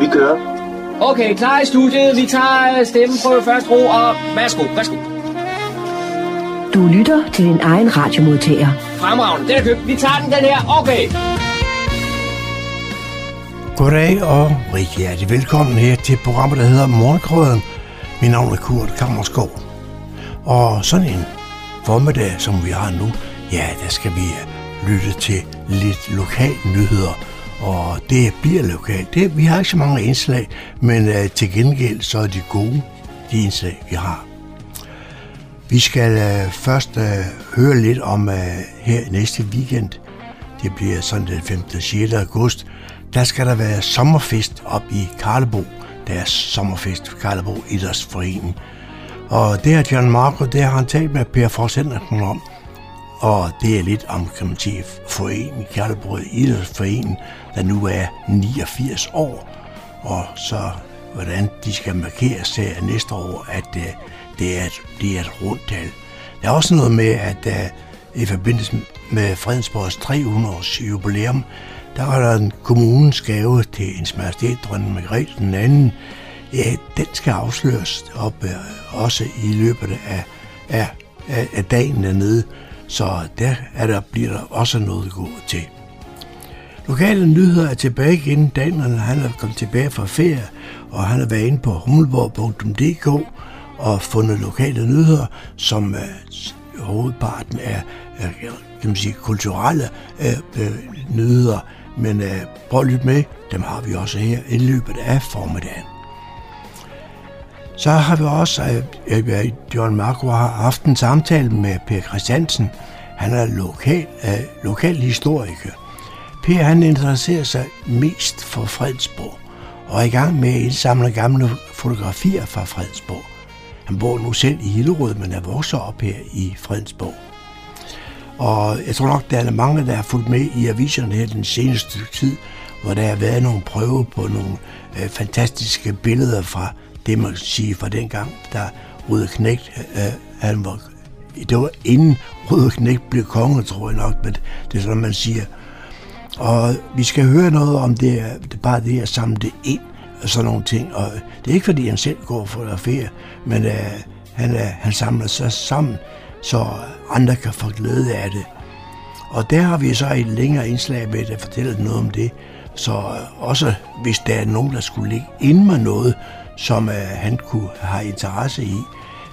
Vi kører. Okay, klar i studiet. Vi tager stemmeprøve først ro, og værsgo, værsgo. Du lytter til din egen radiomodtager. Fremragende, den er købt. Vi tager den, den her. Okay. Goddag og rigtig hjertelig velkommen her til programmet, der hedder Morgenkrøden. Mit navn er Kurt Kammerskov. Og sådan en formiddag, som vi har nu, ja, der skal vi lytte til lidt lokal nyheder. Og det bliver lokalt. Det, vi har ikke så mange indslag, men uh, til gengæld så er de gode, de indslag, vi har. Vi skal uh, først uh, høre lidt om uh, her næste weekend. Det bliver sådan den 5. 6. august. Der skal der være sommerfest op i Karlebo. Deres sommerfest, Karlebo Idrætsforening. Og det har John Marco, det har han talt med Per Forsendersen om. Og det er lidt om, kan man sige, foreningen, Kjærlebrød Idrætsforeningen, der nu er 89 år. Og så hvordan de skal markeres her næste år, at uh, det, er et, det er et rundtal. Der er også noget med, at uh, i forbindelse med Fredensborgs 300 års jubilæum, der var der en kommunens gave til en majestæt, dronning Margrethe den anden. Ja, den skal afsløres op uh, også i løbet af, af, af, af dagen dernede. Så der, er der bliver der også noget godt til. Lokale nyheder er tilbage igen. Daniel han er kommet tilbage fra ferie, og han har været inde på hummelborg.dk og fundet lokale nyheder, som øh, hovedparten er, er øh, kan man sige, kulturelle øh, øh, nyheder. Men øh, prøv at lytte med, dem har vi også her i løbet af formiddagen. Så har vi også, øh, John Marco har haft en samtale med Per Christiansen. Han er lokal, øh, lokal historiker. Per han interesserer sig mest for Fredsborg og er i gang med at indsamle gamle fotografier fra Fredsborg. Han bor nu selv i Hillerød, men er vokset op her i Fredsborg. Og jeg tror nok, der er mange, der har fulgt med i aviserne her den seneste tid, hvor der har været nogle prøver på nogle øh, fantastiske billeder fra det, man kan sige fra dengang, da Røde Knægt, øh, øh, han var, det var inden Røde Knægt blev konge, tror jeg nok, men det er sådan, man siger. Og vi skal høre noget om det, det bare det at samle det ind og sådan nogle ting. Og det er ikke fordi, han selv går for ferie, men øh, han, øh, han samler sig sammen, så andre kan få glæde af det. Og der har vi så et længere indslag med, der fortæller noget om det. Så øh, også hvis der er nogen, der skulle ligge ind med noget, som øh, han kunne have interesse i,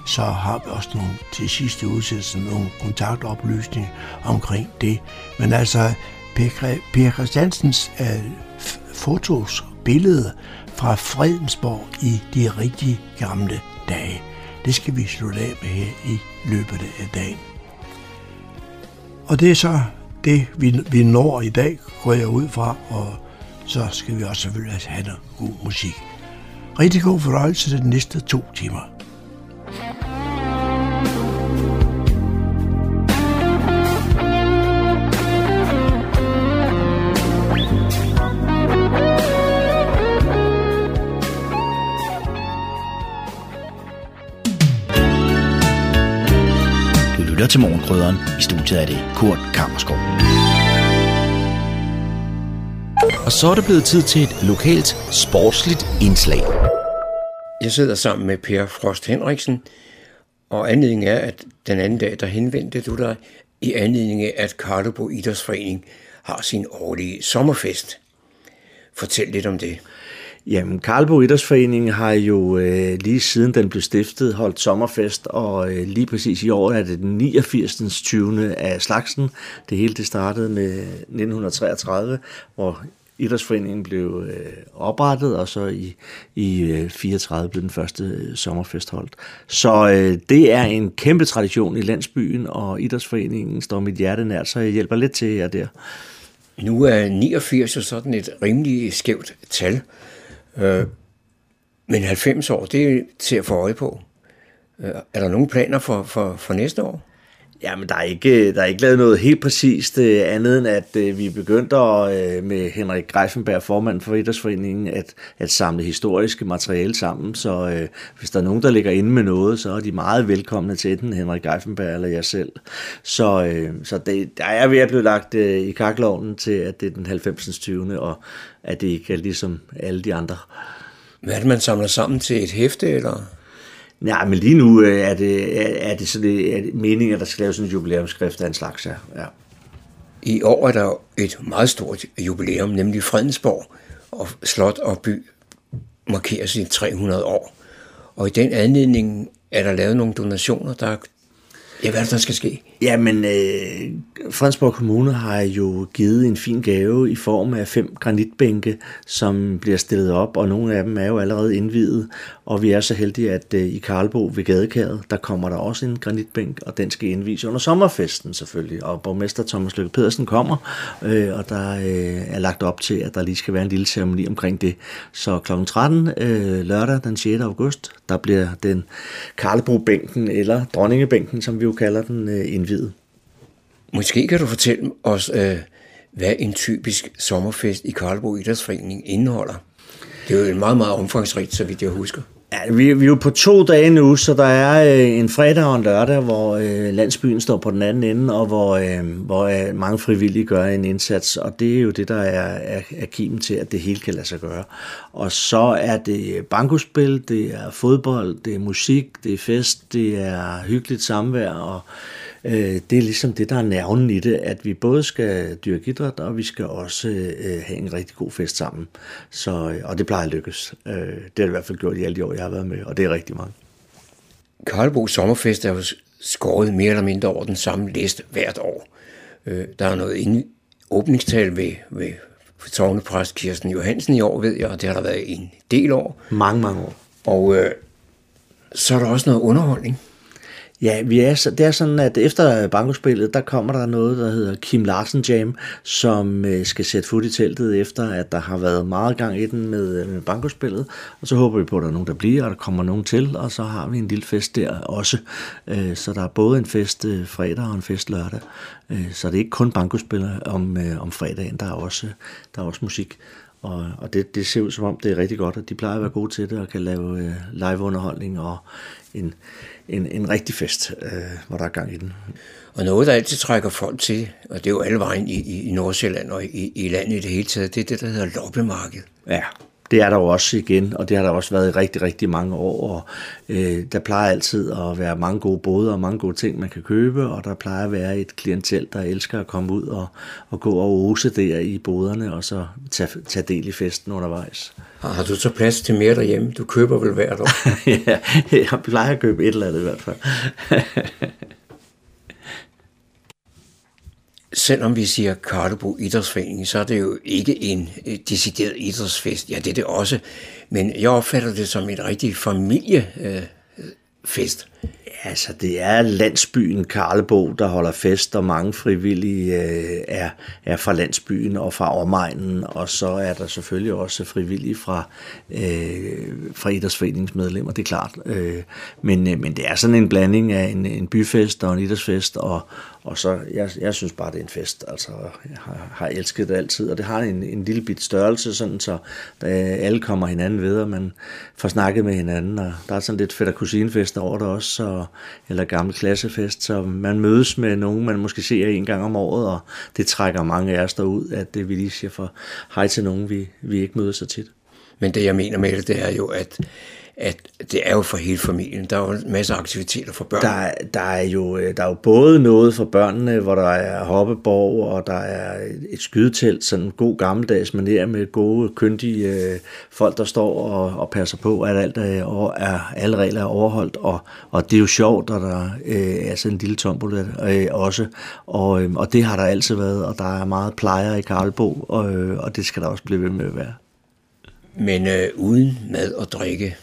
så har vi også nogle til sidste udsættelse nogle kontaktoplysninger omkring det. Men altså, Per Christiansens øh, fotos, billeder fra Fredensborg i de rigtig gamle dage. Det skal vi slutte af med her i løbet af dagen. Og det er så det, vi, vi når i dag, går jeg ud fra, og så skal vi også selvfølgelig have noget god musik. Rigtig god fornøjelse de næste to timer. lytter til Morgenkrydderen. I studiet er det Kurt Kammerskov. Og så er det blevet tid til et lokalt sportsligt indslag. Jeg sidder sammen med Per Frost Henriksen, og anledningen er, at den anden dag, der henvendte du dig i anledning af, at Karlebo Idrætsforening har sin årlige sommerfest. Fortæl lidt om det. Jamen, Karlbo Idrætsforening har jo øh, lige siden den blev stiftet holdt sommerfest, og øh, lige præcis i år er det den 89. 20. af slagsen. Det hele det startede med 1933, hvor Idrætsforeningen blev øh, oprettet, og så i, i øh, 34 blev den første øh, sommerfest holdt. Så øh, det er en kæmpe tradition i landsbyen, og Idrætsforeningen står mit hjerte nært, så jeg hjælper lidt til jer der. Nu er 89 jo sådan et rimelig skævt tal. Øh, men 90 år, det er til at få øje på. Øh, er der nogle planer for, for, for næste år? Ja, men der er ikke, der er ikke lavet noget helt præcist øh, andet end, at øh, vi begyndte øh, med Henrik Greifenberg, formand for Idrætsforeningen, at, at samle historiske materiale sammen. Så øh, hvis der er nogen, der ligger inde med noget, så er de meget velkomne til enten Henrik Greifenberg eller jeg selv. Så, øh, så det, der er ved at blive lagt øh, i kakloven til, at det er den 90. 20. og at det ikke er ligesom alle de andre. Hvad er det, man samler sammen til et hæfte, eller? Nej, men lige nu øh, er det, er, er det, så det øh, er det meningen, at der skal laves sådan en jubilæumsskrift af en slags, ja. ja. I år er der et meget stort jubilæum, nemlig Fredensborg, og Slot og By markerer sine 300 år. Og i den anledning er der lavet nogle donationer, der Ja, hvad er det, der skal ske? Jamen, øh, Fredensborg Kommune har jo givet en fin gave i form af fem granitbænke, som bliver stillet op, og nogle af dem er jo allerede indvidet. Og vi er så heldige, at øh, i Karlbo ved Gadekæret, der kommer der også en granitbænk, og den skal indvises under sommerfesten selvfølgelig. Og borgmester Thomas Løkke Pedersen kommer, øh, og der øh, er lagt op til, at der lige skal være en lille ceremoni omkring det. Så kl. 13 øh, lørdag den 6. august, der bliver den Karlbo-bænken, eller dronningebænken, som vi jo kalder den, øh, indvidet. Måske kan du fortælle os, øh, hvad en typisk sommerfest i Karlbo Idrætsforening indeholder. Det er jo en meget, meget omfangsrigt, så vidt jeg husker. Ja, vi, vi er jo på to dage nu, så der er øh, en fredag og en lørdag, hvor øh, landsbyen står på den anden ende, og hvor, øh, hvor øh, mange frivillige gør en indsats, og det er jo det, der er, er, er kimen til, at det hele kan lade sig gøre. Og så er det bankospil, det er fodbold, det er musik, det er fest, det er hyggeligt samvær, og øh, det er ligesom det, der er nerven i det, at vi både skal dyrke idræt, og vi skal også øh, have en rigtig god fest sammen. Så, øh, og det plejer at lykkes. Øh, det har det i hvert fald gjort i alle de år, jeg har været med, og det er rigtig mange. Karlbo Sommerfest er jo skåret mere eller mindre over den samme liste hvert år. Øh, der er noget ind, åbningstal ved, ved tårnepræst Kirsten Johansen i år, ved jeg, og det har der været en del år. Mange, mange år. Og øh, så er der også noget underholdning. Ja, vi er, det er sådan, at efter bankospillet, der kommer der noget, der hedder Kim Larsen Jam, som øh, skal sætte fod i teltet efter, at der har været meget gang i den med, øh, med bankospillet. Og så håber vi på, at der er nogen, der bliver, og der kommer nogen til, og så har vi en lille fest der også. Øh, så der er både en fest fredag og en fest lørdag. Så det er ikke kun bankospillet om, om fredagen, der er også, der er også musik. Og, og det, det ser ud som om, det er rigtig godt, at de plejer at være gode til det og kan lave live-underholdning og en, en, en rigtig fest, øh, hvor der er gang i den. Og noget, der altid trækker folk til, og det er jo alle vejen i, i Nordsjælland og i, i landet i det hele taget, det er det, der hedder loppemarked. Ja, det er der jo også igen, og det har der også været i rigtig, rigtig mange år. Og, øh, der plejer altid at være mange gode både og mange gode ting, man kan købe, og der plejer at være et klientel, der elsker at komme ud og, og gå og ose der i boderne, og så tage, tage del i festen undervejs. Har du så plads til mere derhjemme? Du køber vel hvert år? ja, jeg plejer at købe et eller andet i hvert fald. selvom vi siger Karlebo Idrætsforening, så er det jo ikke en øh, decideret idrætsfest. Ja, det er det også. Men jeg opfatter det som en rigtig familiefest. Øh, altså, det er landsbyen Karlebo, der holder fest, og mange frivillige øh, er, er fra landsbyen og fra omegnen, og så er der selvfølgelig også frivillige fra, øh, fra idrætsforeningsmedlemmer, det er klart. Øh, men, øh, men det er sådan en blanding af en, en byfest og en idrætsfest, og, og så, jeg, jeg synes bare, det er en fest. Altså, jeg har, har elsket det altid, og det har en, en lille bit størrelse, sådan så da alle kommer hinanden ved, og man får snakket med hinanden, og der er sådan lidt fedt kusinefest over det også, og, eller gammel klassefest, så man mødes med nogen, man måske ser en gang om året, og det trækker mange af os derud, at det vi lige siger for hej til nogen, vi, vi ikke møder så tit. Men det jeg mener med det, det er jo, at at det er jo for hele familien. Der er jo en masse aktiviteter for børn. Der, der, er jo, øh, der er jo både noget for børnene, hvor der er hoppeborg, og der er et skydetelt, sådan en god gammeldags manér med gode, kyndige øh, folk, der står og, og passer på, at alt er, er, alle regler er overholdt. Og, og det er jo sjovt, at der øh, er sådan en lille tombola øh, også. Og, øh, og det har der altid været, og der er meget plejer i Karlbo, og, øh, og det skal der også blive ved med at være. Men øh, uden mad og drikke,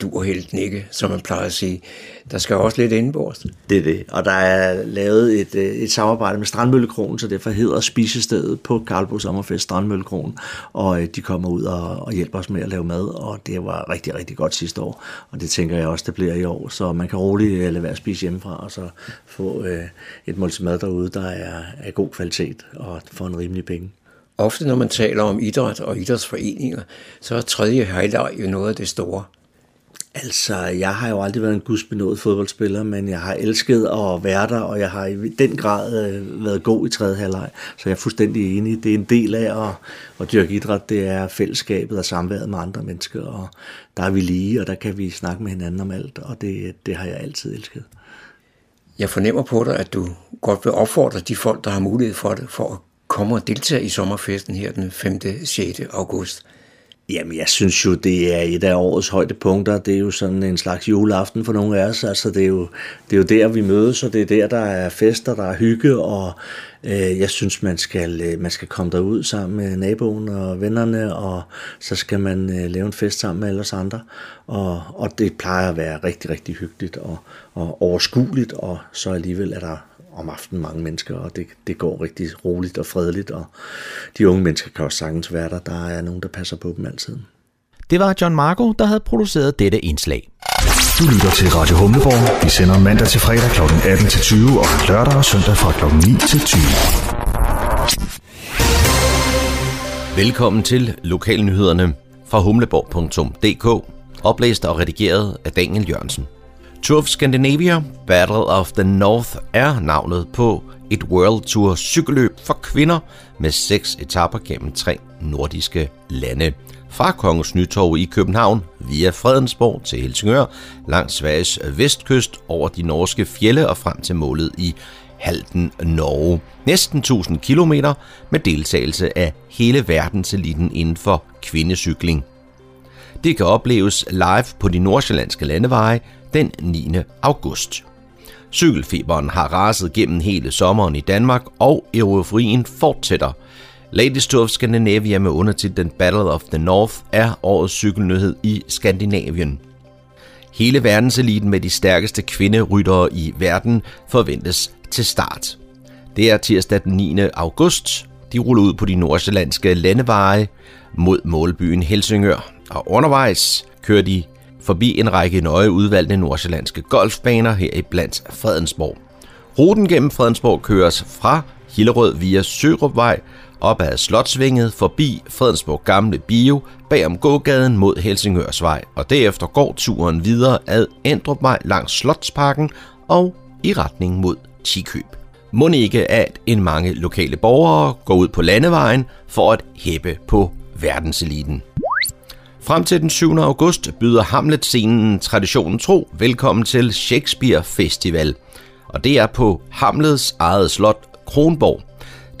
du helt ikke, som man plejer at sige. Der skal også lidt indbords. Det er det, og der er lavet et, øh, et samarbejde med Strandmøllekronen, så derfor hedder spisestedet på Karlbo Sommerfest Strandmøllekronen, og øh, de kommer ud og, og hjælper os med at lave mad, og det var rigtig, rigtig godt sidste år, og det tænker jeg også, det bliver i år, så man kan roligt øh, lade være at spise hjemmefra, og så få øh, et måltid mad derude, der er af god kvalitet og for en rimelig penge. Ofte når man taler om idræt og idrætsforeninger, så er tredje highlight jo noget af det store. Altså, jeg har jo aldrig været en gudsbenået fodboldspiller, men jeg har elsket at være der, og jeg har i den grad øh, været god i tredje halvleg. Så jeg er fuldstændig enig. Det er en del af at, at dyrke idræt, det er fællesskabet og samværet med andre mennesker, og der er vi lige, og der kan vi snakke med hinanden om alt, og det, det har jeg altid elsket. Jeg fornemmer på dig, at du godt vil opfordre de folk, der har mulighed for det, for at komme og deltage i sommerfesten her den 5. 6. august. Jamen, jeg synes jo, det er et af årets højdepunkter. Det er jo sådan en slags juleaften for nogle af os. Altså, det er jo, det er jo der, vi mødes, og det er der, der er fester, der er hygge, og øh, jeg synes, man skal, øh, man skal komme derud sammen med naboen og vennerne, og så skal man øh, lave en fest sammen med alle os andre. Og, og det plejer at være rigtig, rigtig hyggeligt og, og overskueligt, og så alligevel er der om aftenen mange mennesker, og det, det går rigtig roligt og fredeligt, og de unge mennesker kan også sagtens være der. Der er nogen, der passer på dem altid. Det var John Marco, der havde produceret dette indslag. Du lytter til Radio Humleborg. Vi sender mandag til fredag kl. 18 til 20 og lørdag og søndag fra kl. 9 til 20. Velkommen til Lokalnyhederne fra humleborg.dk, oplæst og redigeret af Daniel Jørgensen. Tour of Scandinavia Battle of the North er navnet på et World Tour cykelløb for kvinder med seks etapper gennem tre nordiske lande. Fra Kongens Nytorv i København via Fredensborg til Helsingør, langs Sveriges vestkyst over de norske fjelle og frem til målet i Halden, Norge. Næsten 1000 km med deltagelse af hele verdenseliten inden for kvindecykling. Det kan opleves live på de nordsjællandske landeveje den 9. august. Cykelfeberen har raset gennem hele sommeren i Danmark, og euforien fortsætter. Ladies Tour of Scandinavia med undertitlen Battle of the North er årets cykelnyhed i Skandinavien. Hele verdenseliten med de stærkeste kvinderyttere i verden forventes til start. Det er tirsdag den 9. august. De ruller ud på de nordsjællandske landeveje mod målbyen Helsingør. Og undervejs kører de forbi en række nøje udvalgte nordsjællandske golfbaner her i blandt Fredensborg. Ruten gennem Fredensborg køres fra Hillerød via Sørupvej, op ad Slotsvinget, forbi Fredensborg Gamle Bio, bag om gågaden mod Helsingørsvej, og derefter går turen videre ad Endrupvej langs Slotsparken og i retning mod Tikøb. Må ikke, at en mange lokale borgere går ud på landevejen for at hæppe på verdenseliten. Frem til den 7. august byder Hamlet-scenen traditionen tro velkommen til Shakespeare Festival. Og det er på Hamlets eget slot Kronborg.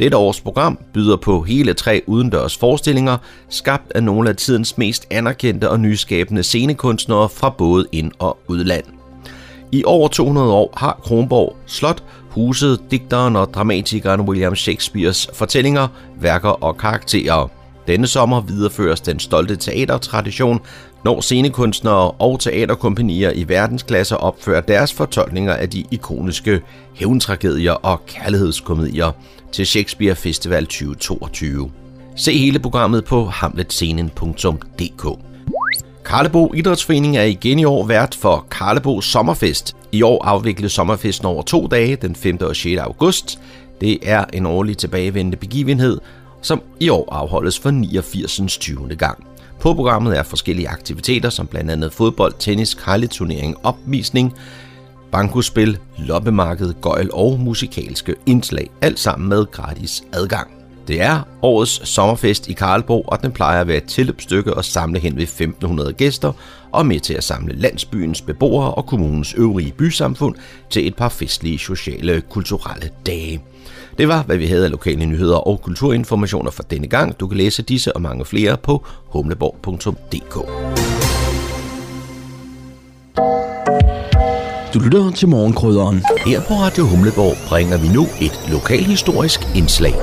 Dette års program byder på hele tre udendørs forestillinger, skabt af nogle af tidens mest anerkendte og nyskabende scenekunstnere fra både ind- og udland. I over 200 år har Kronborg Slot huset digteren og dramatikeren William Shakespeares fortællinger, værker og karakterer. Denne sommer videreføres den stolte teatertradition, når scenekunstnere og teaterkompanier i verdensklasse opfører deres fortolkninger af de ikoniske hævntragedier og kærlighedskomedier til Shakespeare Festival 2022. Se hele programmet på hamletscenen.dk. Karlebo Idrætsforening er igen i år vært for Karlebo Sommerfest. I år afvikles sommerfesten over to dage, den 5. og 6. august. Det er en årlig tilbagevendende begivenhed, som i år afholdes for 89. 20. gang. På programmet er forskellige aktiviteter, som blandt andet fodbold, tennis, karleturnering, opvisning, bankospil, loppemarked, gøjl og musikalske indslag, alt sammen med gratis adgang. Det er årets sommerfest i Karlborg, og den plejer at være et tilløbsstykke og samle hen ved 1500 gæster, og med til at samle landsbyens beboere og kommunens øvrige bysamfund til et par festlige sociale kulturelle dage. Det var, hvad vi havde af lokale nyheder og kulturinformationer for denne gang. Du kan læse disse og mange flere på humleborg.dk. Du lytter til morgenkrydderen. Her på Radio Humleborg bringer vi nu et lokalhistorisk indslag.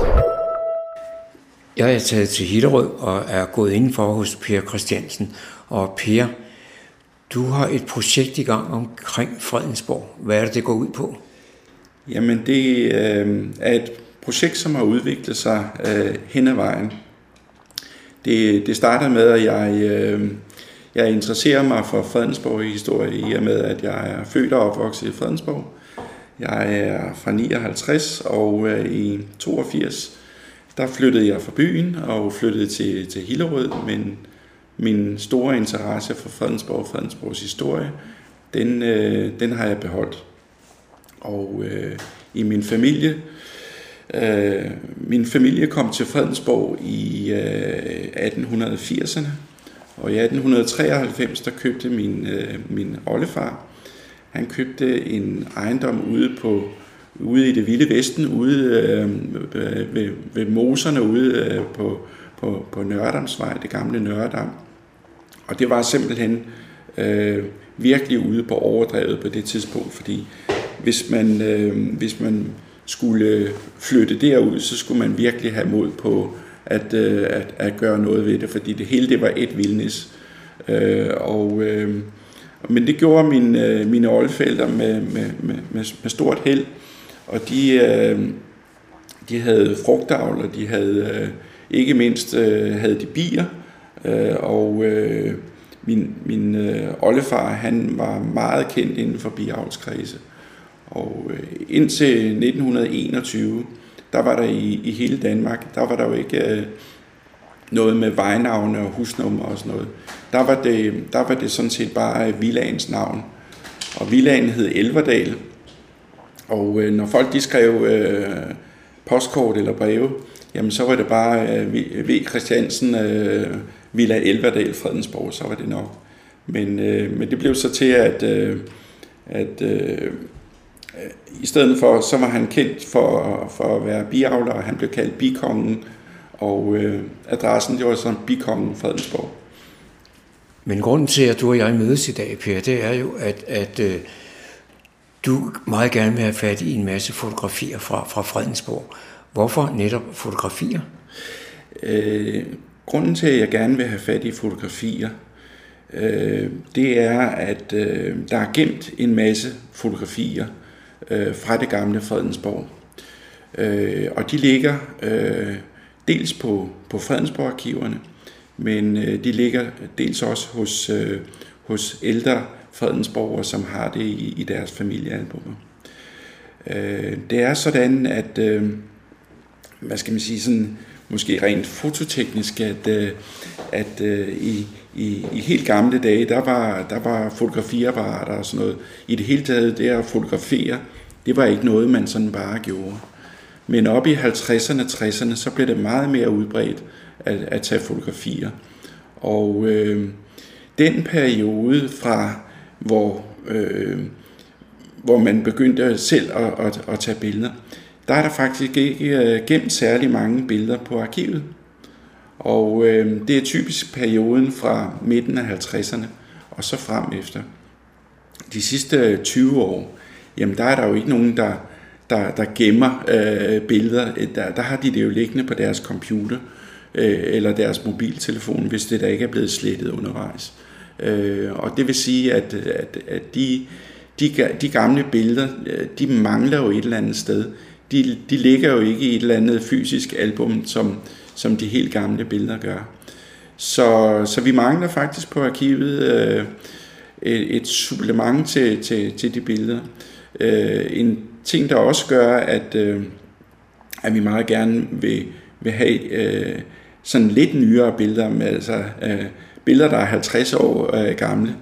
Jeg er taget til Hillerød og er gået indenfor hos Per Christiansen. Og Per, Du har et projekt i gang omkring Fredensborg. Hvad er det, det går ud på? Jamen, det øh, er et projekt, som har udviklet sig øh, hen ad vejen. Det, det startede med, at jeg, øh, jeg interesserer mig for Fredensborg historie i og med, at jeg er født og opvokset i Fredensborg. Jeg er fra 59, og øh, i 82, der flyttede jeg fra byen og flyttede til, til Hillerød, men min store interesse for Fredensborg og Fredensborgs historie, den, øh, den har jeg beholdt. Og øh, i min familie, øh, min familie kom til Fredensborg i øh, 1880'erne, og i 1893 der købte min, øh, min oldefar, han købte en ejendom ude på ude i det vilde vesten, ude øh, ved, ved moserne ude øh, på, på, på Nørdamsvej, det gamle Nørdam. Og det var simpelthen øh, virkelig ude på overdrevet på det tidspunkt, fordi hvis man, øh, hvis man skulle flytte derud, så skulle man virkelig have mod på at, øh, at, at gøre noget ved det, fordi det hele det var et vildnis. Øh, og, øh, men det gjorde mine, øh, mine oldfælder med, med, med, med stort held, og de, øh, de havde frugtavl, og de havde øh, ikke mindst øh, havde de bier, øh, og øh, min, min øh, oldefar, han var meget kendt inden for biavlskredse. Og øh, indtil 1921, der var der i, i hele Danmark, der var der jo ikke øh, noget med vejnavne og husnummer og sådan noget. Der var det, der var det sådan set bare øh, villagens navn. Og villagen hed Elverdal. Og øh, når folk de skrev øh, postkort eller breve, jamen så var det bare øh, V. Christiansen, øh, Villa Elverdal, Fredensborg, så var det nok. Men, øh, men det blev så til, at, øh, at øh, i stedet for, så var han kendt for, for at være biavler, og han blev kaldt bikongen, og øh, adressen, det var sådan bikongen Fredensborg. Men grunden til, at du og jeg mødes i dag, Per, det er jo, at, at øh, du meget gerne vil have fat i en masse fotografier fra, fra Fredensborg. Hvorfor netop fotografier? Øh, grunden til, at jeg gerne vil have fat i fotografier, øh, det er, at øh, der er gemt en masse fotografier øh, fra det gamle Fredensborg. Øh, og de ligger øh, dels på, på Fredensborg-arkiverne, men øh, de ligger dels også hos, øh, hos ældre Fredensborgere, som har det i, i deres familiealbummer. Øh, det er sådan, at øh, hvad skal man sige, sådan, måske rent fototeknisk, at, øh, at øh, i, i, i helt gamle dage, der var, der var fotografiapparater og sådan noget. I det hele taget, det at fotografere, det var ikke noget, man sådan bare gjorde. Men op i 50'erne og 60'erne, så blev det meget mere udbredt at, at tage fotografier. Og øh, den periode fra, hvor, øh, hvor man begyndte selv at, at, at tage billeder, der er der faktisk ikke øh, gemt særlig mange billeder på arkivet. Og øh, det er typisk perioden fra midten af 50'erne og så frem efter. De sidste øh, 20 år, jamen der er der jo ikke nogen, der, der, der gemmer øh, billeder. Øh, der, der har de det jo liggende på deres computer øh, eller deres mobiltelefon, hvis det der ikke er blevet slettet undervejs. Øh, og det vil sige, at, at, at de, de, de gamle billeder, øh, de mangler jo et eller andet sted de, de ligger jo ikke i et eller andet fysisk album, som, som de helt gamle billeder gør. Så, så vi mangler faktisk på arkivet øh, et, et supplement til, til, til de billeder. Øh, en ting, der også gør, at, øh, at vi meget gerne vil, vil have øh, sådan lidt nyere billeder, med, altså øh, billeder, der er 50 år øh, gamle,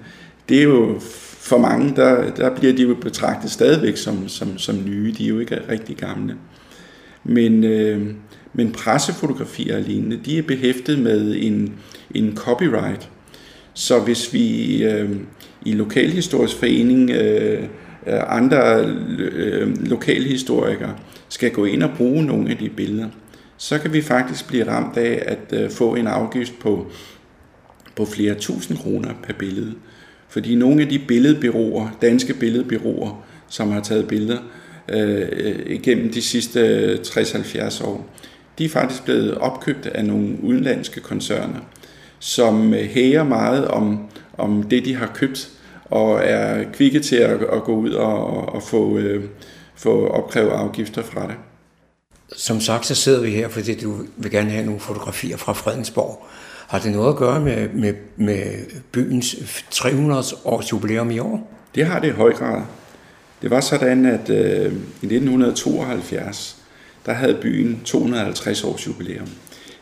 det er jo for mange, der, der bliver de jo betragtet stadigvæk som, som, som nye. De er jo ikke rigtig gamle. Men, øh, men pressefotografier og lignende, de er behæftet med en, en copyright. Så hvis vi øh, i Lokalhistorisk Forening, øh, øh, andre øh, lokalhistorikere, skal gå ind og bruge nogle af de billeder, så kan vi faktisk blive ramt af at øh, få en afgift på, på flere tusind kroner per billede. Fordi nogle af de billedbyråer, danske billedbyråer, som har taget billeder øh, øh igennem de sidste 60-70 år, de er faktisk blevet opkøbt af nogle udenlandske koncerner, som hæger meget om, om det, de har købt, og er kvikke til at, at gå ud og, og få, øh, få opkrævet afgifter fra det. Som sagt, så sidder vi her, fordi du vil gerne have nogle fotografier fra Fredensborg. Har det noget at gøre med, med, med byens 300 års jubilæum i år? Det har det i høj grad. Det var sådan, at øh, i 1972, der havde byen 250 års jubilæum.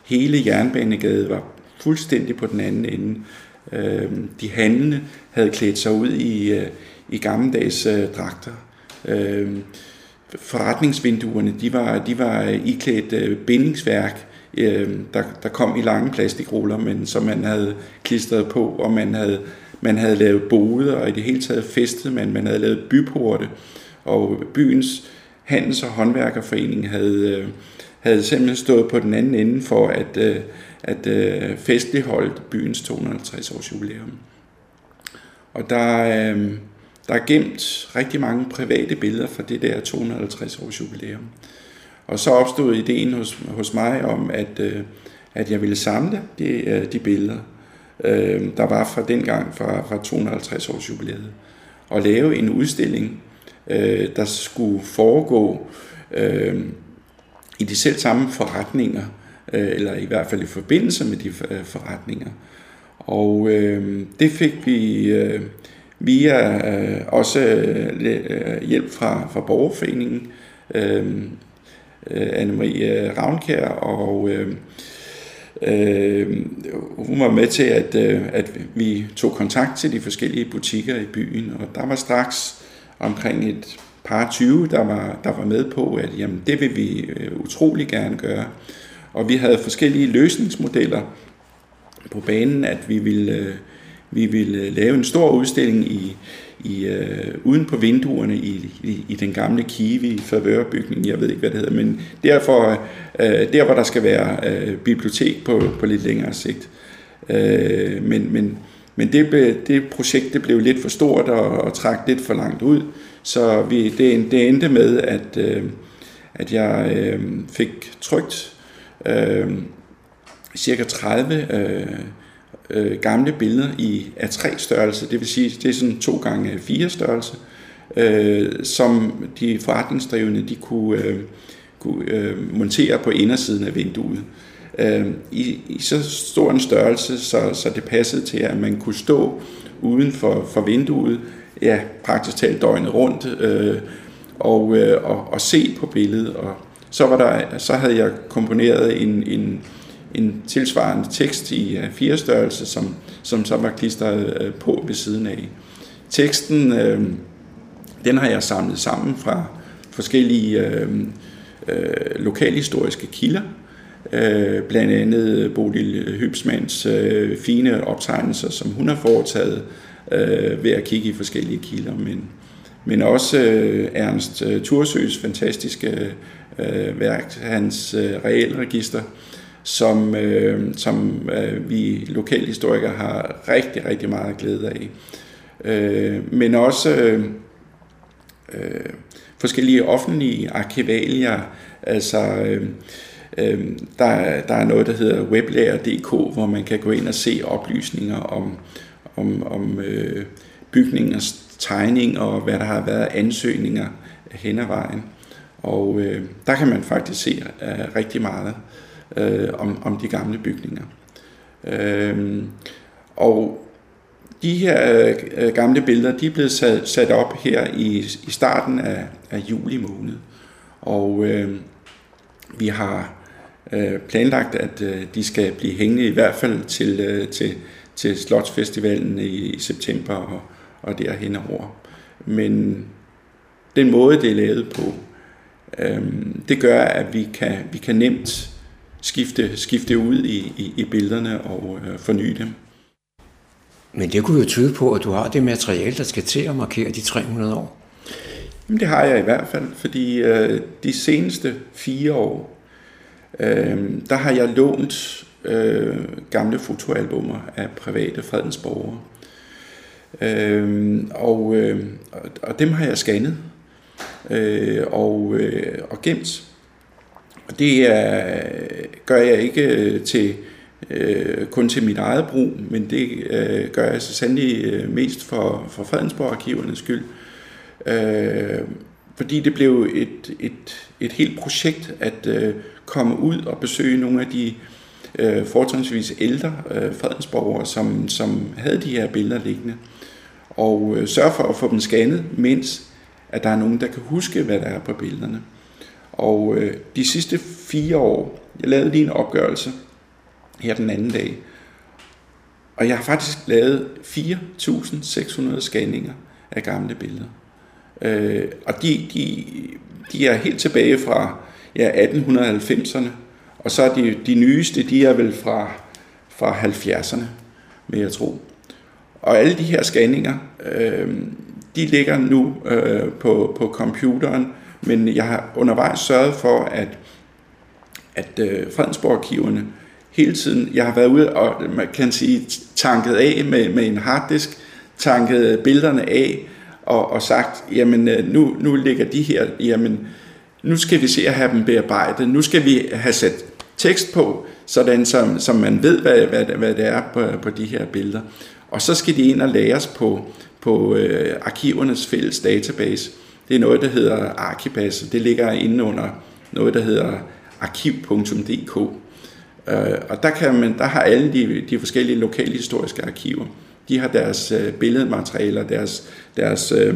Hele Jernbanegade var fuldstændig på den anden ende. Øhm, de handlende havde klædt sig ud i, øh, i gammeldags øh, dragter. Øhm, forretningsvinduerne, de var, de var iklædt øh, bindingsværk, øhm, der, der kom i lange plastikruller, men som man havde klistret på, og man havde, man havde lavet boder, og i det hele taget festet man, man havde lavet byporte, og byens handels- og Håndværkerforeningen havde, øh, havde simpelthen stået på den anden ende for at, øh, at øh, festligholde byens 250 års jubilæum. Og der, der er gemt rigtig mange private billeder fra det der 250 års jubilæum. Og så opstod ideen hos, hos mig om, at, at jeg ville samle de, de billeder, der var fra dengang, fra, fra 250 års jubilæet, og lave en udstilling, øh, der skulle foregå øh, i de selv samme forretninger, øh, eller i hvert fald i forbindelse med de øh, forretninger. Og øh, det fik vi øh, via øh, også øh, hjælp fra, fra Borgerforeningen, øh, øh, Anne-Marie Ravnkær, og øh, øh, hun var med til, at, øh, at vi tog kontakt til de forskellige butikker i byen, og der var straks omkring et par 20, der var, der var med på, at jamen, det vil vi øh, utrolig gerne gøre. Og vi havde forskellige løsningsmodeller på banen, at vi ville, øh, vi ville øh, lave en stor udstilling i, i, øh, uden på vinduerne i, i, i den gamle Kiwi favørbygning, jeg ved ikke, hvad det hedder, men derfor, øh, der hvor der skal være øh, bibliotek på, på lidt længere sigt. Øh, men men, men det, blev, det projekt det blev lidt for stort og, og trak lidt for langt ud, så vi, det, det endte med, at, øh, at jeg øh, fik trygt øh, cirka 30 øh, øh, gamle billeder i A3-størrelse, det vil sige, det er sådan 2 gange 4 størrelse, øh, som de forretningsdrivende de kunne, øh, kunne øh, montere på indersiden af vinduet. Øh, Øh, i, I så stor en størrelse, så, så det passede til, at man kunne stå uden for, for vinduet, ja, praktisk talt døgnet rundt, øh, og, øh, og, og se på billedet. Og så, var der, så havde jeg komponeret en, en, en tilsvarende tekst i øh, fire størrelse, som, som så var klistret øh, på ved siden af. Teksten, øh, den har jeg samlet sammen fra forskellige øh, øh, lokalhistoriske kilder, øh, blandt andet Bodil Hybsmans øh, fine optegnelser, som hun har foretaget øh, ved at kigge i forskellige kilder, men, men også øh, Ernst øh, Tursøs fantastiske øh, værk, hans øh, realregister, som, øh, som øh, vi lokalhistorikere har rigtig, rigtig meget glæde af. Øh, men også øh, øh, forskellige offentlige arkivalier, altså øh, øh, der, der er noget, der hedder weblager.dk, hvor man kan gå ind og se oplysninger om, om, om øh, bygningens tegning og hvad der har været ansøgninger hen ad vejen. Og øh, der kan man faktisk se øh, rigtig meget øh, om, om de gamle bygninger. Øh, og de her øh, gamle billeder, de er blevet sat, sat op her i, i starten af, af juli måned. Og øh, vi har øh, planlagt, at øh, de skal blive hængende i hvert fald til, øh, til, til Slotsfestivalen i, i september og, og derhen over. Men den måde, det er lavet på, øh, det gør, at vi kan, vi kan nemt skifte, skifte ud i, i, i billederne og øh, forny dem. Men det kunne jo tyde på, at du har det materiale, der skal til at markere de 300 år. Jamen, det har jeg i hvert fald, fordi øh, de seneste fire år, øh, der har jeg lånt øh, gamle fotoalbummer af private fredensborgere. Øh, og, øh, og dem har jeg scannet øh, og, øh, og gemt. Og det er, gør jeg ikke øh, til øh, kun til mit eget brug, men det øh, gør jeg så sandelig øh, mest for, for Fredensborg-arkivernes skyld. Øh, fordi det blev et, et, et helt projekt at øh, komme ud og besøge nogle af de øh, fortrinsvis ældre øh, Fredensborgere, som, som havde de her billeder liggende. Og øh, sørge for at få dem scannet, mens at der er nogen, der kan huske, hvad der er på billederne. Og øh, de sidste fire år, jeg lavede lige en opgørelse her den anden dag, og jeg har faktisk lavet 4.600 scanninger af gamle billeder. Øh, og de, de, de er helt tilbage fra ja, 1890'erne, og så er de, de nyeste, de er vel fra, fra 70'erne, vil jeg tro. Og alle de her scanninger, øh, de ligger nu øh, på, på computeren, men jeg har undervejs sørget for, at, at øh, Fredensborg-arkiverne hele tiden, jeg har været ude og man kan sige tanket af med, med en harddisk, tanket billederne af og, og sagt, jamen øh, nu, nu ligger de her, jamen nu skal vi se at have dem bearbejdet, nu skal vi have sat tekst på, sådan som, som man ved, hvad, hvad, hvad det er på, på de her billeder. Og så skal de ind og læres på, på øh, arkivernes fælles database. Det er noget, der hedder Arkibas, det ligger inde under noget, der hedder arkiv.dk. Øh, og der, kan man, der har alle de, de forskellige lokalhistoriske arkiver, de har deres øh, billedmaterialer, deres, deres øh,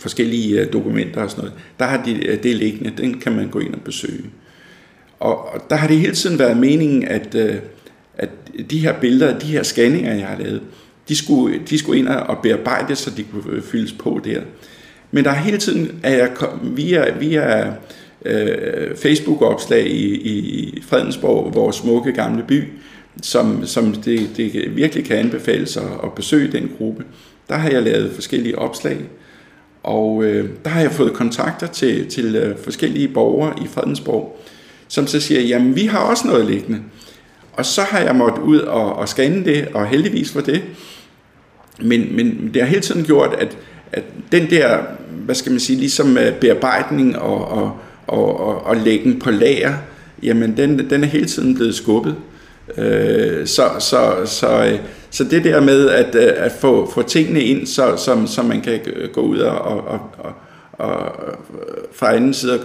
forskellige øh, dokumenter og sådan noget. Der har de øh, det liggende, den kan man gå ind og besøge. Og, og der har det hele tiden været meningen, at, øh, at de her billeder, de her scanninger, jeg har lavet, de skulle, de skulle ind og bearbejdes, så de kunne fyldes på der. Men der er hele tiden, at jeg via, via øh, Facebook-opslag i, i Fredensborg, vores smukke gamle by, som, som det, det virkelig kan anbefales at, at besøge den gruppe, der har jeg lavet forskellige opslag, og øh, der har jeg fået kontakter til, til øh, forskellige borgere i Fredensborg, som så siger, jamen vi har også noget liggende. Og så har jeg måttet ud og, og scanne det, og heldigvis for det. Men, men det har hele tiden gjort, at, at den der, hvad skal man sige, ligesom øh, bearbejdning og, og, og, og, og læggen på lager, jamen den, den er hele tiden blevet skubbet. Øh, så, så, så, øh, så det der med at, øh, at få, få tingene ind, så, som, så man kan gå ud og, og, og, og fra anden side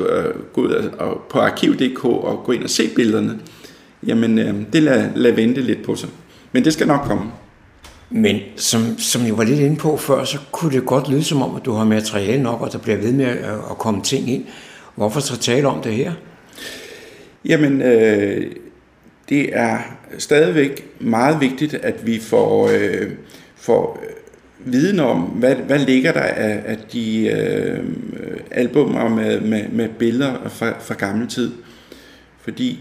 gå ud og, på arkiv.dk og gå ind og se billederne, jamen det lader lad vente lidt på sig. Men det skal nok komme. Men som, som jeg var lidt inde på før, så kunne det godt lyde som om, at du har materiale nok, og der bliver ved med at, at komme ting ind. Hvorfor så tale om det her? Jamen, øh, det er stadigvæk meget vigtigt, at vi får, øh, får viden om, hvad, hvad ligger der af, af de øh, albumer med, med, med billeder fra, fra gammel tid. Fordi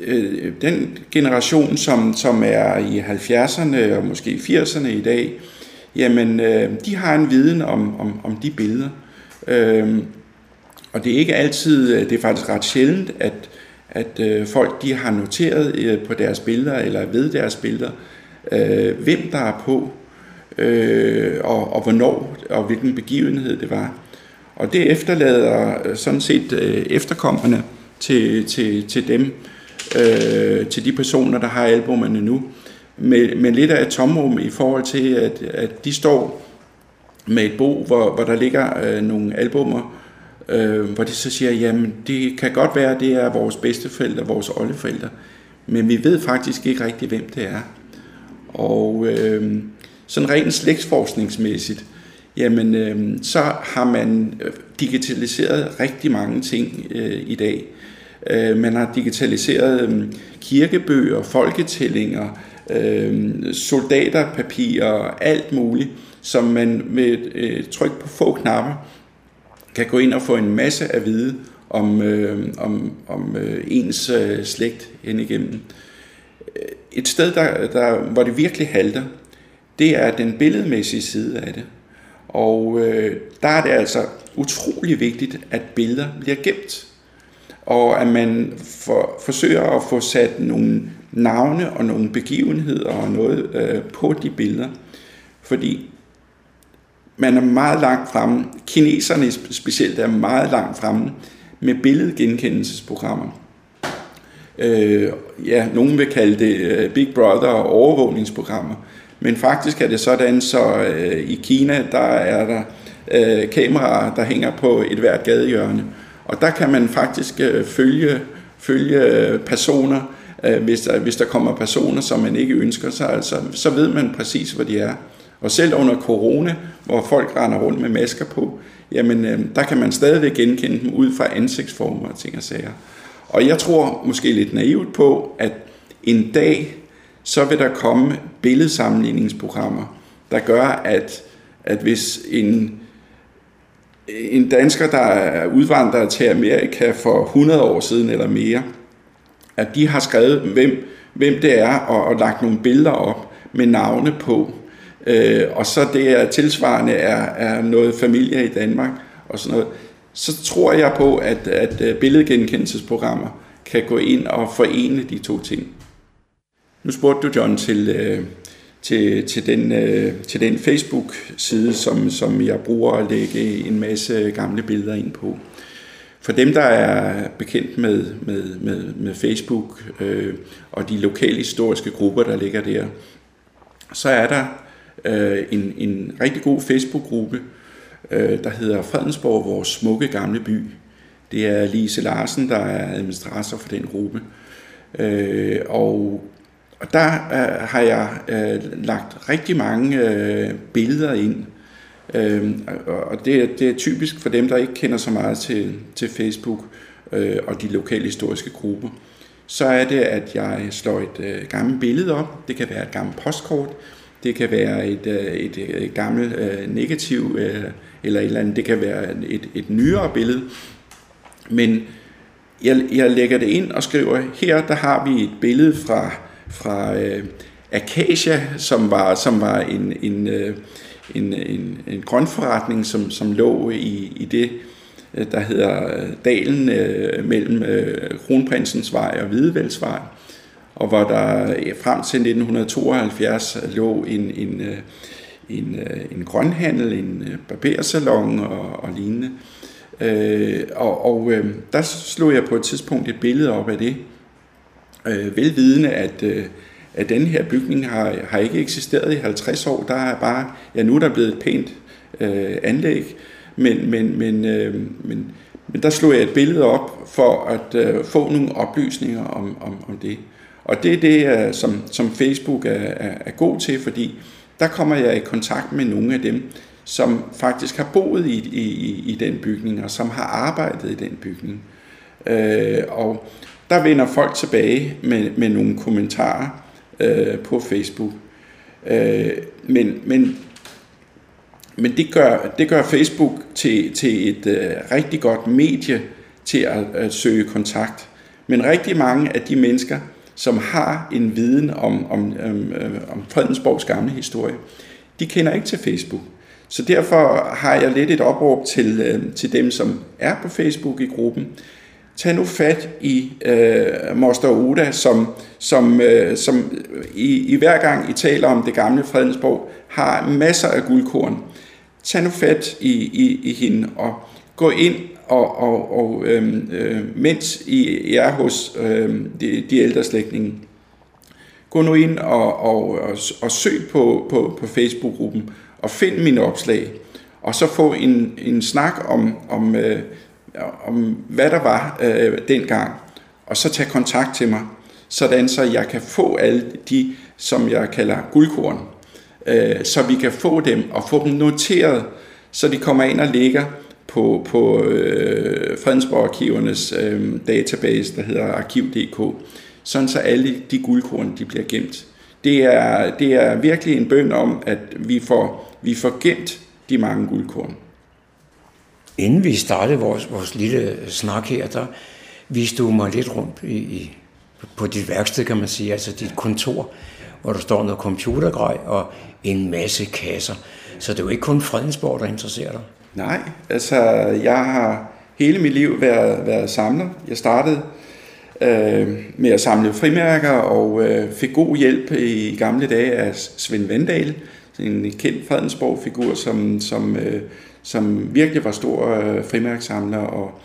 øh, den generation, som, som er i 70'erne og måske 80'erne i dag, jamen øh, de har en viden om, om, om de billeder. Øh, og det er ikke altid, øh, det er faktisk ret sjældent, at at øh, folk de har noteret øh, på deres billeder eller ved deres billeder, øh, hvem der er på, øh, og, og hvornår og hvilken begivenhed det var. Og det efterlader øh, sådan set øh, efterkommerne til, til, til dem, øh, til de personer, der har albumerne nu, med, med lidt af et tomrum i forhold til, at, at de står med et bo, hvor, hvor der ligger øh, nogle albumer, øh, hvor de så siger, jamen det kan godt være, at det er vores bedsteforældre, vores oldeforældre, men vi ved faktisk ikke rigtig, hvem det er. Og øh, sådan rent slægtsforskningsmæssigt, jamen øh, så har man øh, digitaliseret rigtig mange ting øh, i dag. Øh, man har digitaliseret øh, kirkebøger, folketællinger, øh, soldaterpapirer, alt muligt, som man med øh, tryk på få knapper kan gå ind og få en masse at vide om, øh, om, om øh, ens øh, slægt hen igennem. Øh, et sted, der, der, hvor det virkelig halter, det er den billedmæssige side af det. Og øh, der er det altså utrolig vigtigt, at billeder bliver gemt. Og at man for, forsøger at få sat nogle navne og nogle begivenheder og noget øh, på de billeder. Fordi man er meget langt fremme, kineserne specielt er meget langt fremme med billedgenkendelsesprogrammer. øh, ja, nogen vil kalde det øh, Big Brother overvågningsprogrammer. Men faktisk er det sådan, så øh, i Kina, der er der øh, kameraer, der hænger på et hvert gadehjørne. Og der kan man faktisk øh, følge, følge øh, personer, øh, hvis, der, hvis der kommer personer, som man ikke ønsker sig, altså, så ved man præcis, hvor de er. Og selv under corona, hvor folk render rundt med masker på, jamen øh, der kan man stadigvæk genkende dem ud fra ansigtsformer og ting og sager. Og jeg tror måske lidt naivt på, at en dag, så vil der komme billedsammenligningsprogrammer, der gør, at, at hvis en, en dansker, der er udvandret til Amerika for 100 år siden eller mere, at de har skrevet, hvem, hvem det er, og, og lagt nogle billeder op med navne på. Øh, og så det er tilsvarende er, er noget familie i Danmark og sådan noget. Så tror jeg på, at, at øh, billedgenkendelsesprogrammer kan gå ind og forene de to ting. Nu spurgte du, John, til, øh, til, til den, øh, til den Facebook-side, som, som jeg bruger at lægge en masse gamle billeder ind på. For dem, der er bekendt med, med, med, med Facebook øh, og de lokale historiske grupper, der ligger der, så er der øh, en, en rigtig god Facebook-gruppe, øh, der hedder Fredensborg, vores smukke gamle by. Det er Lise Larsen, der er administrator for den gruppe. Øh, og, og der øh, har jeg øh, lagt rigtig mange øh, billeder ind. Øh, og det, det er typisk for dem, der ikke kender så meget til, til Facebook øh, og de lokale historiske grupper. Så er det, at jeg slår et øh, gammelt billede op. Det kan være et gammelt postkort. Det kan være et, øh, et, øh, et, gammelt øh, negativ øh, eller et eller andet. Det kan være et, et nyere billede. Men jeg, jeg lægger det ind og skriver, her der har vi et billede fra, fra øh, Acacia, som var, som var en, en, øh, en, en, en grønforretning, som, som lå i, i det, øh, der hedder dalen øh, mellem øh, Kronprinsens Vej og Hvidevældsvej, og hvor der frem til 1972 lå en, en, øh, en, øh, en grønhandel, en øh, barbersalon og, og lignende. Øh, og og øh, der slog jeg på et tidspunkt et billede op af det, øh, velvidende, at, øh, at den her bygning har, har ikke eksisteret i 50 år. Der er bare, ja nu er der blevet et pænt øh, anlæg, men, men, men, øh, men, men der slog jeg et billede op for at øh, få nogle oplysninger om, om, om det. Og det er det, øh, som, som Facebook er, er, er god til, fordi der kommer jeg i kontakt med nogle af dem, som faktisk har boet i, i, i den bygning, og som har arbejdet i den bygning. Øh, og der vender folk tilbage med, med nogle kommentarer øh, på Facebook. Øh, men, men, men det gør, det gør Facebook til, til et øh, rigtig godt medie til at, at søge kontakt. Men rigtig mange af de mennesker, som har en viden om, om, om, øh, om Fredensborgs gamle historie, de kender ikke til Facebook. Så derfor har jeg lidt et opråb til, øh, til dem, som er på Facebook i gruppen. Tag nu fat i øh, Moster Oda, som, som, øh, som i, i hver gang I taler om det gamle Fredensborg, har masser af guldkorn. Tag nu fat i, i, i hende og gå ind og, og, og øhm, øh, mens I er hos øhm, de, de ældre slægtninge, gå nu ind og, og, og, og søg på, på, på Facebook-gruppen og find mine opslag, og så få en, en snak om, om, øh, om, hvad der var øh, dengang, og så tag kontakt til mig, sådan så jeg kan få alle de, som jeg kalder guldkorn, øh, så vi kan få dem og få dem noteret, så de kommer ind og ligger på, på øh, Fredensborg-arkivernes øh, database, der hedder arkiv.dk, sådan så alle de guldkorn de bliver gemt. Det er, det er virkelig en bøn om, at vi får vi får gemt de mange guldkorn. Inden vi startede vores, vores lille snak her, der viste du mig lidt rundt i, i, på dit værksted, kan man sige, altså dit kontor, hvor der står noget computergrej og en masse kasser. Så det er jo ikke kun Fredensborg, der interesserer dig. Nej, altså jeg har hele mit liv været, været samler. Jeg startede øh, med at samle frimærker og øh, fik god hjælp i gamle dage af Svend Vendal, en kendt Fredensborg-figur, som, som, øh, som virkelig var stor øh, frimærksamler. Og,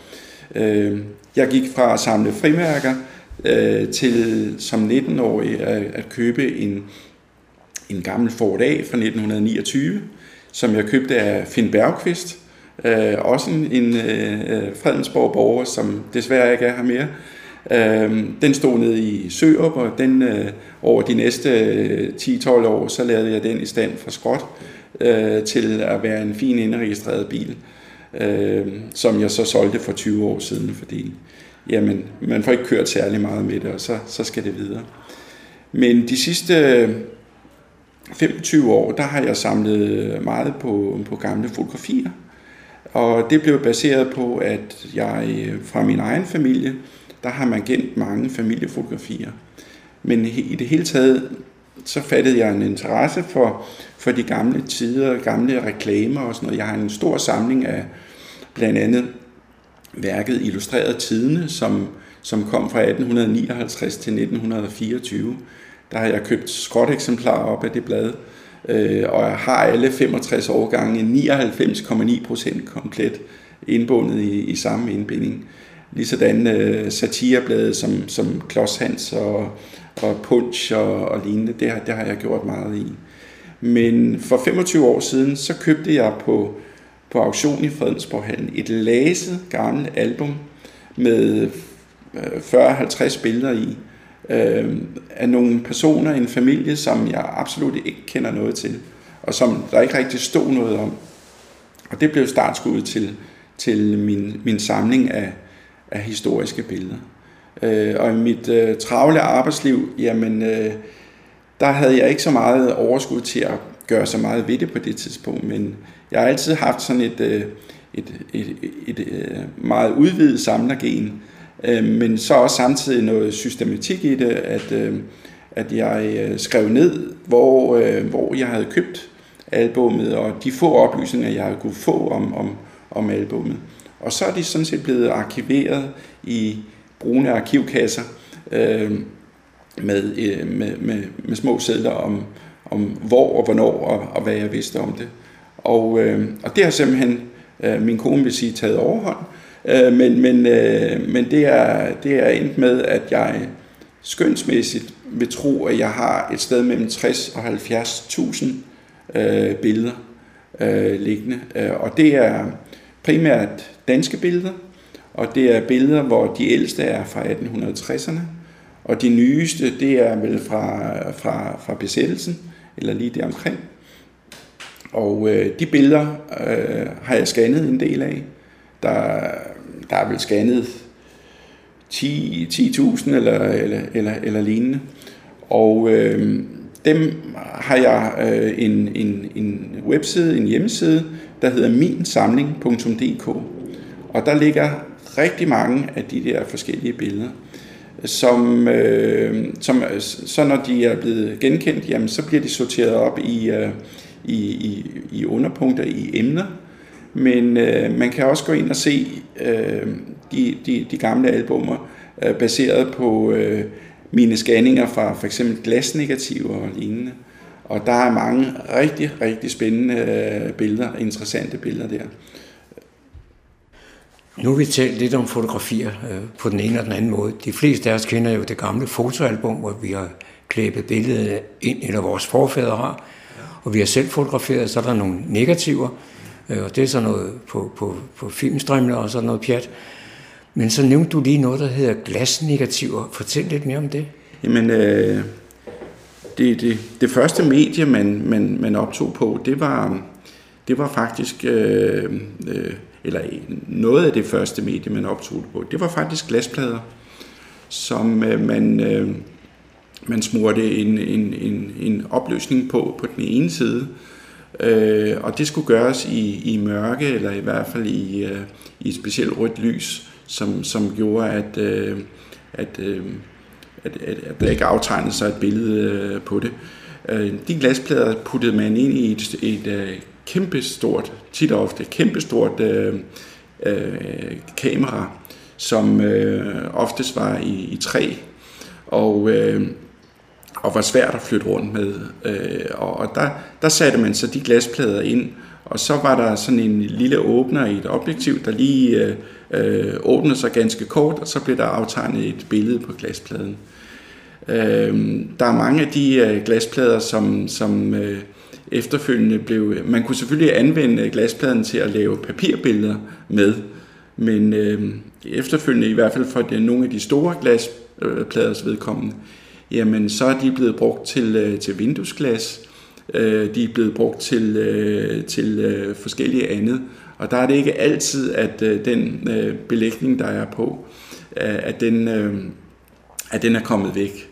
øh, jeg gik fra at samle frimærker øh, til som 19-årig at, at købe en, en gammel Ford A fra 1929, som jeg købte af Finn Bergqvist, øh, også en, en øh, Fredensborg borger, som desværre ikke er her mere. Øh, den stod nede i Sørup, og den øh, over de næste øh, 10-12 år, så lavede jeg den i stand fra skråt øh, til at være en fin indregistreret bil, øh, som jeg så solgte for 20 år siden, fordi jamen, man får ikke kørt særlig meget med det, og så, så skal det videre. Men de sidste 25 år, der har jeg samlet meget på, på gamle fotografier. Og det blev baseret på, at jeg øh, fra min egen familie, der har man gemt mange familiefotografier. Men i det hele taget, så fattede jeg en interesse for, for de gamle tider, gamle reklamer og sådan noget. Jeg har en stor samling af blandt andet værket Illustreret Tidene, som, som kom fra 1859 til 1924. Der har jeg købt skråt eksemplarer op af det blad, øh, og jeg har alle 65 årgange 99,9% komplet indbundet i, i samme indbinding. Ligesådan øh, satirebladet som, som Klods Hans og, og Punch og, og lignende, det har, det har jeg gjort meget i. Men for 25 år siden, så købte jeg på, på auktion i Fredensborghallen et læset gammelt album med øh, 40-50 billeder i, øh, af nogle personer i en familie, som jeg absolut ikke kender noget til, og som der ikke rigtig stod noget om. Og det blev startskuddet til, til min, min samling af, af historiske billeder. Øh, og i mit øh, travle arbejdsliv, jamen, øh, der havde jeg ikke så meget overskud til at gøre så meget ved det på det tidspunkt, men jeg har altid haft sådan et, øh, et, et, et, et øh, meget udvidet samlergen, øh, men så også samtidig noget systematik i det, at, øh, at jeg øh, skrev ned, hvor, øh, hvor jeg havde købt albummet, og de få oplysninger, jeg havde kunne få om, om, om albummet. Og så er de sådan set blevet arkiveret i brune arkivkasser øh, med, øh, med, med, med små sædler om, om hvor og hvornår og, og hvad jeg vidste om det. Og, øh, og det har simpelthen øh, min kone vil sige taget overhånd, øh, men, men, øh, men det, er, det er endt med, at jeg skønsmæssigt vil tro, at jeg har et sted mellem 60 og 70.000 øh, billeder øh, liggende. Øh, og det er primært danske billeder, og det er billeder, hvor de ældste er fra 1860'erne, og de nyeste, det er vel fra, fra, fra besættelsen, eller lige der omkring. Og øh, de billeder øh, har jeg scannet en del af. Der, der er vel scannet 10.000 10 eller, eller, eller, eller lignende. Og øh, dem har jeg øh, en, en, en webside, en hjemmeside, der hedder minsamling.dk. Og der ligger rigtig mange af de der forskellige billeder, som, øh, som så når de er blevet genkendt, jamen, så bliver de sorteret op i, øh, i, i, i underpunkter, i emner. Men øh, man kan også gå ind og se øh, de, de, de gamle albumer øh, baseret på øh, mine scanninger fra for eksempel glasnegativer og lignende. Og der er mange rigtig, rigtig spændende øh, billeder, interessante billeder der. Nu har vi talt lidt om fotografier øh, på den ene og den anden måde. De fleste af os kender jo det gamle fotoalbum, hvor vi har klæbet billedet ind, eller vores forfædre har. Og vi har selv fotograferet, så er der nogle negativer, Øh, og det er sådan noget på, på, på filmstrømmene og så noget pjat. Men så nævnte du lige noget, der hedder glasnegativer. Fortæl lidt mere om det. Jamen, øh, det, det, det første medie, man, man, man optog på, det var, det var faktisk, øh, øh, eller noget af det første medie, man optog på, det var faktisk glasplader, som øh, man, øh, man smurte en, en, en, en opløsning på på den ene side, øh, Øh, og det skulle gøres i, i mørke, eller i hvert fald i, øh, i et specielt rødt lys, som, som gjorde, at, øh, at, øh, at, at, at der ikke aftegnede sig et billede øh, på det. Øh, de glasplader puttede man ind i et, et, et kæmpestort, tit og ofte kæmpestort øh, øh, kamera, som øh, oftest var i, i træ, og, øh, og var svært at flytte rundt med. Øh, og og der, der satte man så de glasplader ind, og så var der sådan en lille åbner i et objektiv, der lige øh, øh, åbnede sig ganske kort, og så blev der aftegnet et billede på glaspladen. Øh, der er mange af de øh, glasplader, som, som øh, efterfølgende blev... Man kunne selvfølgelig anvende glaspladen til at lave papirbilleder med, men øh, efterfølgende, i hvert fald for de, nogle af de store glaspladers øh, vedkommende, jamen så er de blevet brugt til, øh, til vinduesglas, øh, de er blevet brugt til, øh, til forskellige andet, og der er det ikke altid, at den belægning, der er på, at, den, at den er kommet væk.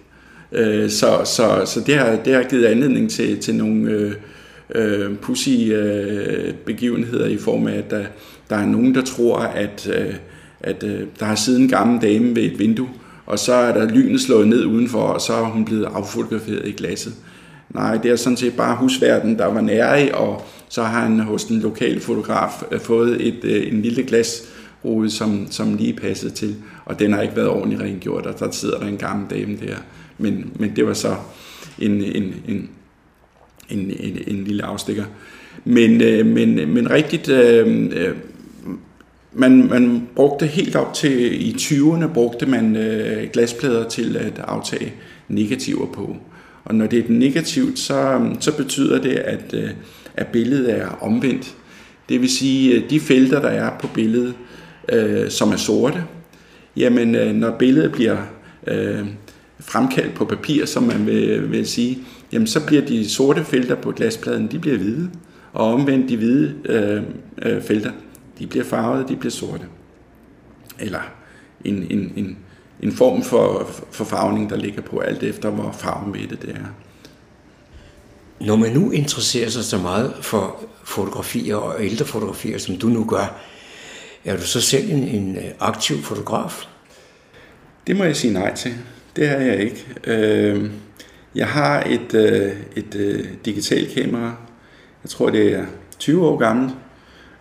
Så så, så det, har, det har givet anledning til, til nogle øh, pussy øh, begivenheder i form af, at der, der er nogen, der tror, at, øh, at øh, der har siden gamle dame ved et vindue, og så er der lynet slået ned udenfor, og så er hun blevet affotograferet i glasset. Nej, det er sådan set bare husverden, der var nære, og så har han hos den lokale fotograf øh, fået et, øh, en lille glasrude, som, som lige passede til, og den har ikke været ordentligt rengjort, og der sidder der en gammel dame der. Men, men det var så en, en, en, en, en, en lille afstikker. Men, øh, men, men rigtigt, øh, man, man brugte helt op til i 20'erne, brugte man øh, glasplader til at aftage negativer på. Og når det er negativt, så, så betyder det, at, øh, at billedet er omvendt. Det vil sige, at de felter, der er på billedet, øh, som er sorte, jamen øh, når billedet bliver øh, fremkaldt på papir, som man vil, vil sige, jamen så bliver de sorte felter på glaspladen, de bliver hvide, og omvendt de hvide øh, øh, felter, de bliver farvede, de bliver sorte. Eller en, en, en, en form for, for farvning, der ligger på alt efter, hvor farvemættet det er. Når man nu interesserer sig så meget for fotografier og ældre fotografier, som du nu gør, er du så selv en, en øh, aktiv fotograf? Det må jeg sige nej til. Det er jeg ikke. Øh, jeg har et, øh, et digitalt kamera. Jeg tror, det er 20 år gammelt.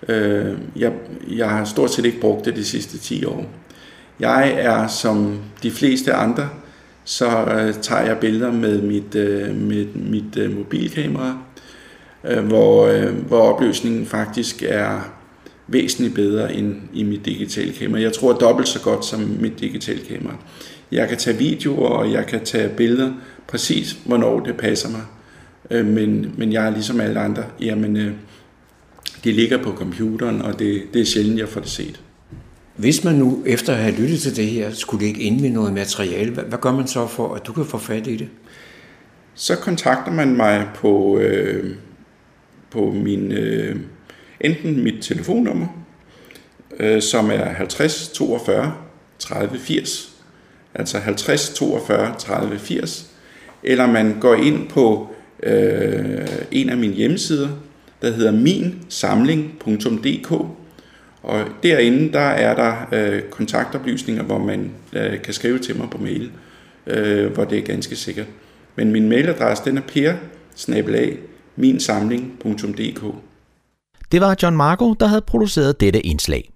Øh, Jeg, jeg har stort set ikke brugt det de sidste 10 år. Jeg er som de fleste andre, så øh, tager jeg billeder med mit, øh, med mit øh, mobilkamera, øh, hvor, øh, hvor opløsningen faktisk er væsentligt bedre end i mit digitale kamera. Jeg tror dobbelt så godt som mit digitale kamera. Jeg kan tage videoer, og jeg kan tage billeder præcis, hvornår det passer mig. Øh, men, men jeg er ligesom alle andre. Jamen, øh, det ligger på computeren, og det, det er sjældent, jeg får det set. Hvis man nu efter at have lyttet til det her, skulle ikke ind med noget materiale, hvad, hvad gør man så for, at du kan få fat i det? Så kontakter man mig på, øh, på min, øh, enten mit telefonnummer, øh, som er 50 42 30 80, altså 50 42 30 80, eller man går ind på øh, en af mine hjemmesider, der hedder minsamling.dk, og derinde, der er der øh, kontaktoplysninger, hvor man øh, kan skrive til mig på mail, øh, hvor det er ganske sikkert. Men min mailadresse, den er per minsamling.dk. Det var John Marco, der havde produceret dette indslag.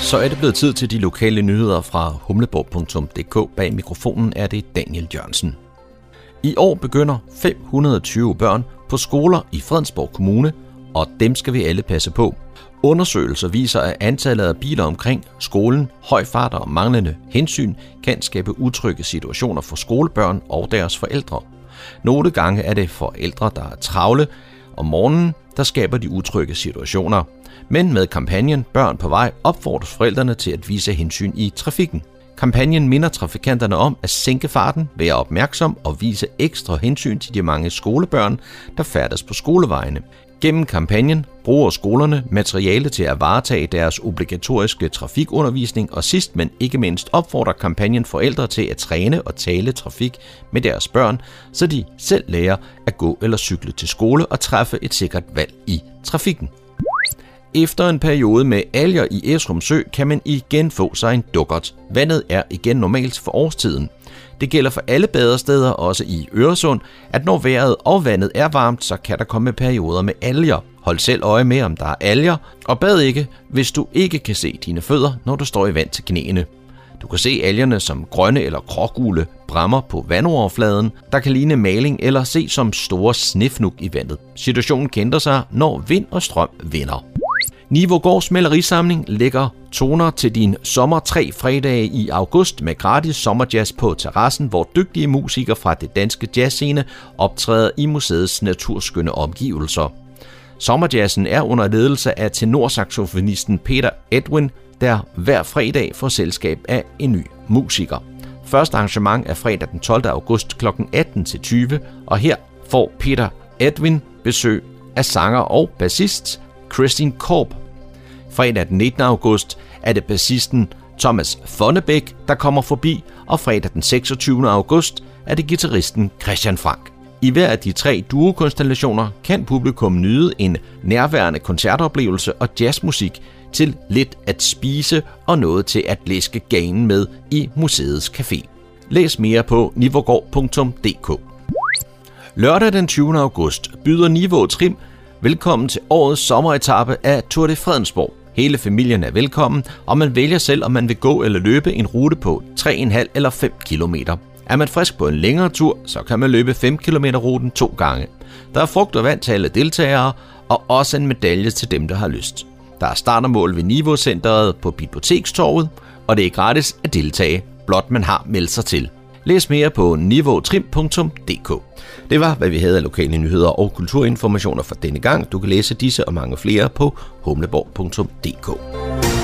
Så er det blevet tid til de lokale nyheder fra humleborg.dk. Bag mikrofonen er det Daniel Jørgensen. I år begynder 520 børn på skoler i Fredensborg Kommune og dem skal vi alle passe på. Undersøgelser viser, at antallet af biler omkring skolen, høj fart og manglende hensyn kan skabe utrygge situationer for skolebørn og deres forældre. Nogle gange er det forældre, der er travle om morgenen, der skaber de utrygge situationer. Men med kampagnen Børn på vej opfordres forældrene til at vise hensyn i trafikken. Kampagnen minder trafikanterne om at sænke farten, være opmærksom og vise ekstra hensyn til de mange skolebørn, der færdes på skolevejene. Gennem kampagnen bruger skolerne materiale til at varetage deres obligatoriske trafikundervisning, og sidst men ikke mindst opfordrer kampagnen forældre til at træne og tale trafik med deres børn, så de selv lærer at gå eller cykle til skole og træffe et sikkert valg i trafikken. Efter en periode med alger i Esrum Sø kan man igen få sig en dukkert. Vandet er igen normalt for årstiden. Det gælder for alle badersteder, også i Øresund, at når vejret og vandet er varmt, så kan der komme perioder med alger. Hold selv øje med, om der er alger, og bad ikke, hvis du ikke kan se dine fødder, når du står i vand til knæene. Du kan se algerne som grønne eller grågule brammer på vandoverfladen, der kan ligne maling eller se som store snefnug i vandet. Situationen kender sig, når vind og strøm vinder. Nivogårds malerisamling lægger toner til din sommer tre fredage i august med gratis sommerjazz på terrassen, hvor dygtige musikere fra det danske jazzscene optræder i museets naturskønne omgivelser. Sommerjazzen er under ledelse af tenorsaxofonisten Peter Edwin, der hver fredag får selskab af en ny musiker. Første arrangement er fredag den 12. august kl. 18-20, og her får Peter Edwin besøg af sanger og bassist Christine Korb. Fredag den 19. august er det bassisten Thomas Fonnebæk, der kommer forbi, og fredag den 26. august er det gitarristen Christian Frank. I hver af de tre duokonstellationer kan publikum nyde en nærværende koncertoplevelse og jazzmusik til lidt at spise og noget til at læske ganen med i museets café. Læs mere på nivogård.dk. Lørdag den 20. august byder Niveau Trim velkommen til årets sommeretappe af Tour de Fredensborg. Hele familien er velkommen, og man vælger selv, om man vil gå eller løbe en rute på 3,5 eller 5 km. Er man frisk på en længere tur, så kan man løbe 5 km ruten to gange. Der er frugt og vand til alle deltagere, og også en medalje til dem, der har lyst. Der er startermål ved niveaucentret på Bibliotekstorvet, og det er gratis at deltage, blot man har meldt sig til. Læs mere på niveautrim.dk. Det var, hvad vi havde af lokale nyheder og kulturinformationer for denne gang. Du kan læse disse og mange flere på humleborg.dk.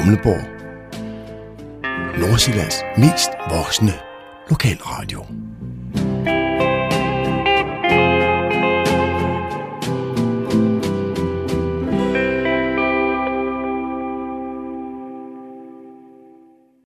Humleborg, Nordsjællands mest voksne lokalradio.